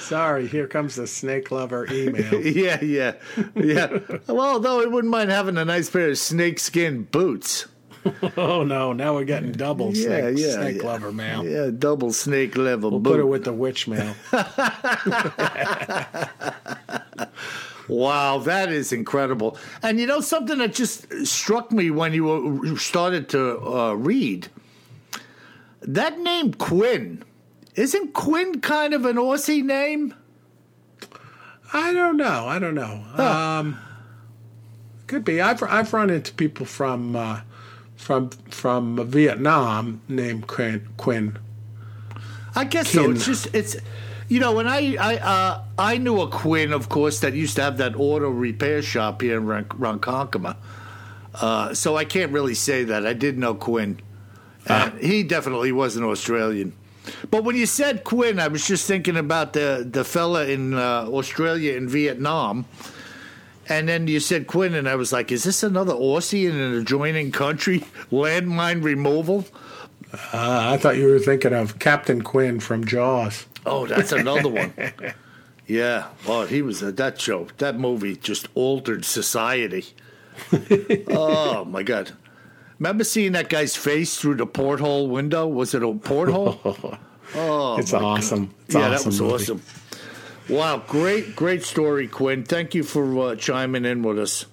sorry, here comes the snake lover email. [laughs] Yeah, yeah, yeah. well, though, I wouldn't mind having a nice pair of snakeskin boots. [laughs] oh no, now we're getting double Yeah, snake, yeah, snake yeah. lover mail. Yeah, double snake level We'll boot. put it with the witch mail. [laughs] [laughs] Wow, that is incredible. And you know something that just struck me when you started to uh, read that name Quinn. Isn't Quinn kind of an Aussie name? I don't know. I don't know. Um, could be. I've I've run into people from uh, from from Vietnam named Quinn. Quinn. I guess so. It's just it's you know when I I uh, I knew a Quinn, of course, that used to have that auto repair shop here in Ron- Ronkonkoma. Uh, so I can't really say that. I did know Quinn. Uh, he definitely was an Australian. But when you said Quinn, I was just thinking about the the fella in uh, Australia and Vietnam. And then you said Quinn, and I was like, "Is this another Aussie in an adjoining country? [laughs] Landmine removal? Uh, I thought you were thinking of Captain Quinn from Jaws. Oh, that's another one. [laughs] Yeah. Oh, he was uh, that show. That movie just altered society. [laughs] oh my god. Remember seeing that guy's face through the porthole window? Was it a porthole? oh, it's awesome. It's yeah, awesome that was movie. awesome. Wow, great, great story, Quinn. Thank you for uh, chiming in with us.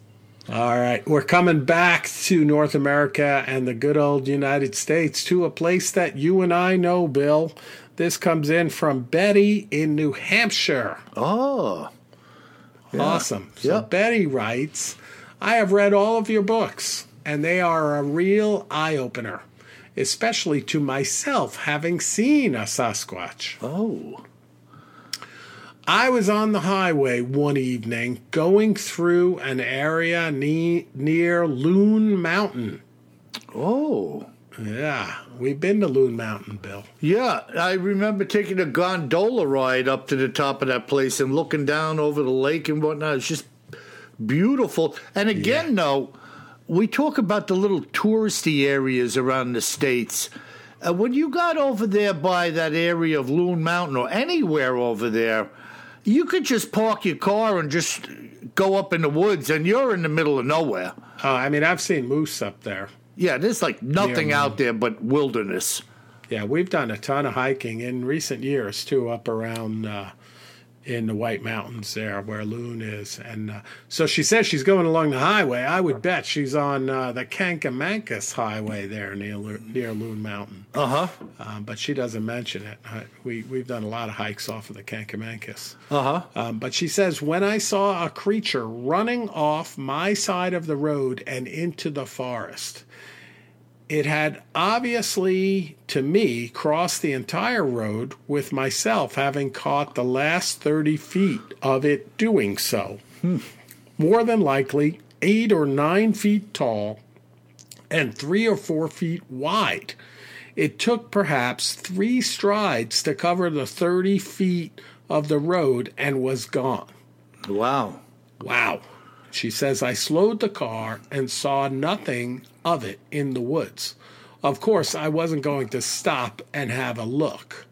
All right, we're coming back to North America and the good old United States to a place that you and I know, Bill. This comes in from Betty in New Hampshire. Oh, Awesome. So Yep. Betty writes, I have read all of your books, and they are a real eye opener, especially to myself having seen a Sasquatch. oh, I was on the highway one evening going through an area ne- near Loon Mountain. oh. Yeah, we've been to Loon Mountain, Bill. Yeah, I remember taking a gondola ride up to the top of that place and looking down over the lake and whatnot. It's just beautiful. And again, though, we talk about the little touristy areas around the states. Uh, when you got over there by that area of Loon Mountain or anywhere over there, you could just park your car and just go up in the woods, and you're in the middle of nowhere. Oh, I mean, I've seen moose up there. Yeah, there's like nothing Yeah. out there but wilderness. Yeah, we've done a ton of hiking in recent years too, up around uh, in the White Mountains there where Loon is. And uh, so she says she's going along the highway. I would bet she's on uh, the Kancamagus Highway there near, near Loon Mountain. Uh huh. Um, but she doesn't mention it. we, we've done a lot of hikes off of the Kancamagus. Uh huh. Um, but she says, when I saw a creature running off my side of the road and into the forest, it had obviously, to me, crossed the entire road with myself having caught the last 30 feet of it doing so. Hmm. More than likely, eight or nine feet tall and three or four feet wide. It took perhaps three strides to cover the 30 feet of the road and was gone. Wow. Wow. She says, I slowed the car and saw nothing of it in the woods. Of course, I wasn't going to stop and have a look.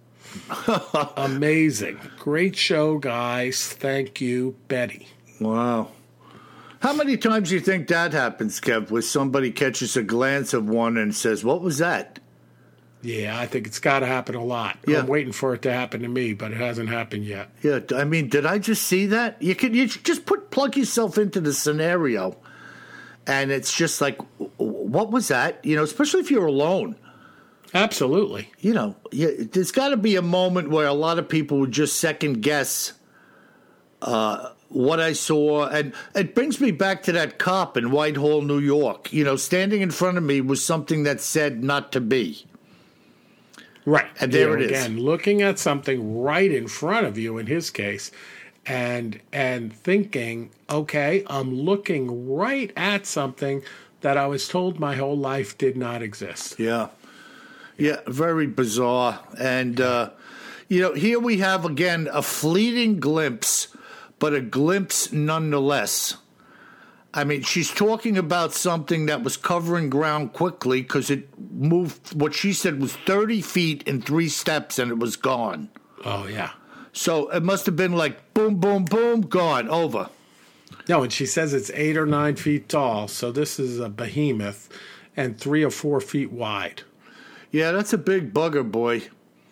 [laughs] Amazing. Great show, guys. Thank you, Betty. Wow. How many times do you think that happens, Kev, where somebody catches a glance of one and says, What was that? Yeah, I think it's got to happen a lot. Yeah. I'm waiting for it to happen to me, but it hasn't happened yet. Yeah, I mean, did I just see that? You can you just put plug yourself into the scenario and it's just like, what was that? You know, especially if you're alone. Absolutely. You know, yeah, there's got to be a moment where a lot of people would just second guess uh, what I saw, and it brings me back to that cop in Whitehall, New York. You know, standing in front of me was something that said not to be. Right, and there you know, it is. Again, looking at something right in front of you. In his case, and and thinking, okay, I'm looking right at something that I was told my whole life did not exist. Yeah. Yeah, very bizarre. And uh, you know, here we have again a fleeting glimpse, but a glimpse nonetheless. I mean, she's talking about something that was covering ground quickly because it moved. What she said was thirty feet in three steps, and it was gone. Oh yeah. So it must have been like boom, boom, boom, gone, over. No, and she says it's eight or nine feet tall. So this is a behemoth and three or four feet wide. Yeah, that's a big bugger, boy.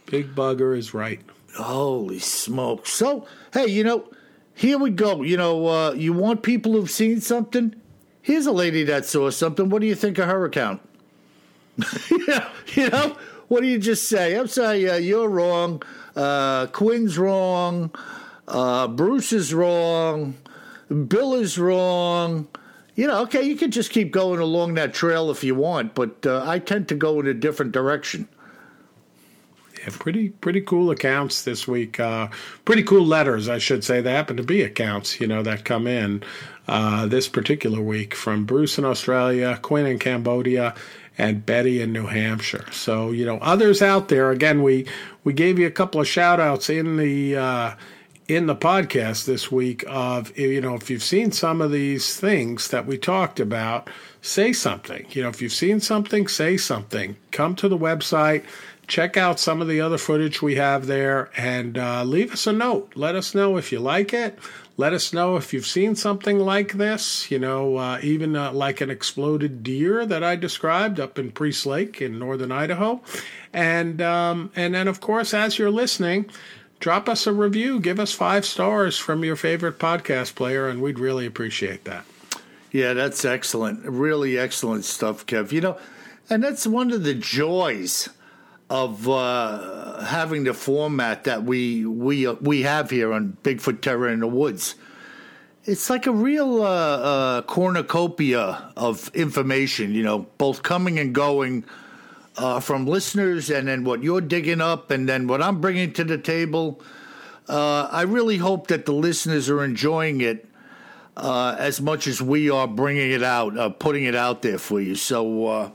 Big bugger is right. Holy smoke. So, hey, you know, here we go. You know, uh, you want people who've seen something? Here's a lady that saw something. What do you think of her account? [laughs] yeah, you know, what do you just say? I'm sorry, uh, you're wrong. Uh, Quinn's wrong. Uh, Bruce is wrong. Bill is wrong. You know, okay, you can just keep going along that trail if you want, but uh, I tend to go in a different direction. Pretty pretty cool accounts this week. Uh, pretty cool letters, I should say. They happen to be accounts, you know, that come in uh, this particular week from Bruce in Australia, Quinn in Cambodia, and Betty in New Hampshire. So, you know, others out there, again, we, we gave you a couple of shout outs in the, uh, in the podcast this week of, you know, if you've seen some of these things that we talked about, say something. You know, if you've seen something, say something. Come to the website, check out some of the other footage we have there, and uh, leave us a note. Let us know if you like it. Let us know if you've seen something like this, you know, uh, even uh, like an exploded deer that I described up in Priest Lake in northern Idaho. And, um, and then, of course, as you're listening, drop us a review. Give us five stars from your favorite podcast player, and we'd really appreciate that. Yeah, that's excellent. Really excellent stuff, Kev. You know, and that's one of the joys of uh, having the format that we we uh, we have here on Bigfoot Terror in the Woods. It's like a real uh, uh, cornucopia of information, you know, both coming and going uh, from listeners, and then what you're digging up, and then what I'm bringing to the table. Uh, I really hope that the listeners are enjoying it as much as we are bringing it out, putting it out there for you. So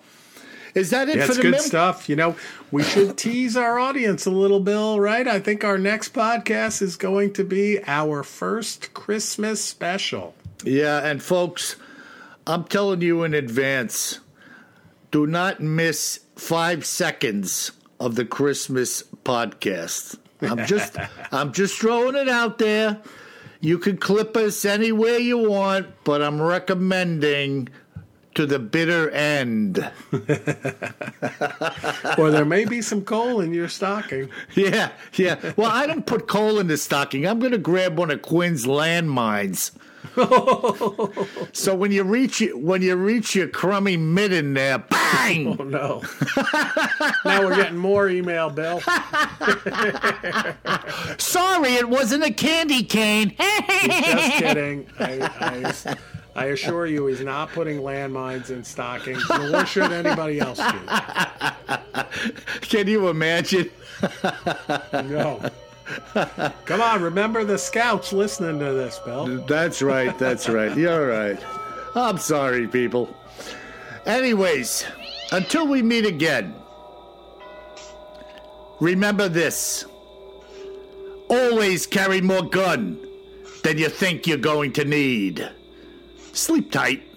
is that it That's for the good mem- stuff. You know, we should tease our audience a little, Bill, right? I think our next podcast is going to be our first Christmas special. Yeah, and folks, I'm telling you in advance, do not miss five seconds of the Christmas podcast. I'm just [laughs] I'm just throwing it out there. You can clip us anywhere you want, but I'm recommending to the bitter end. [laughs] or there may be some coal in your stocking. Yeah, yeah. Well, I don't put coal in the stocking. I'm going to grab one of Quinn's landmines. [laughs] so when you reach when you reach your crummy midden there, bang! Oh no! now we're getting more email, Bill. Sorry, it wasn't a candy cane. Just [laughs] kidding. I, I, I assure you, he's not putting landmines in stockings, nor should anybody else do. Can you imagine? no. Come on, remember the scouts listening to this, Bill. That's right. That's right. You're right. I'm sorry, people. Anyways, until we meet again, remember this always carry more gun than you think you're going to need. Sleep tight.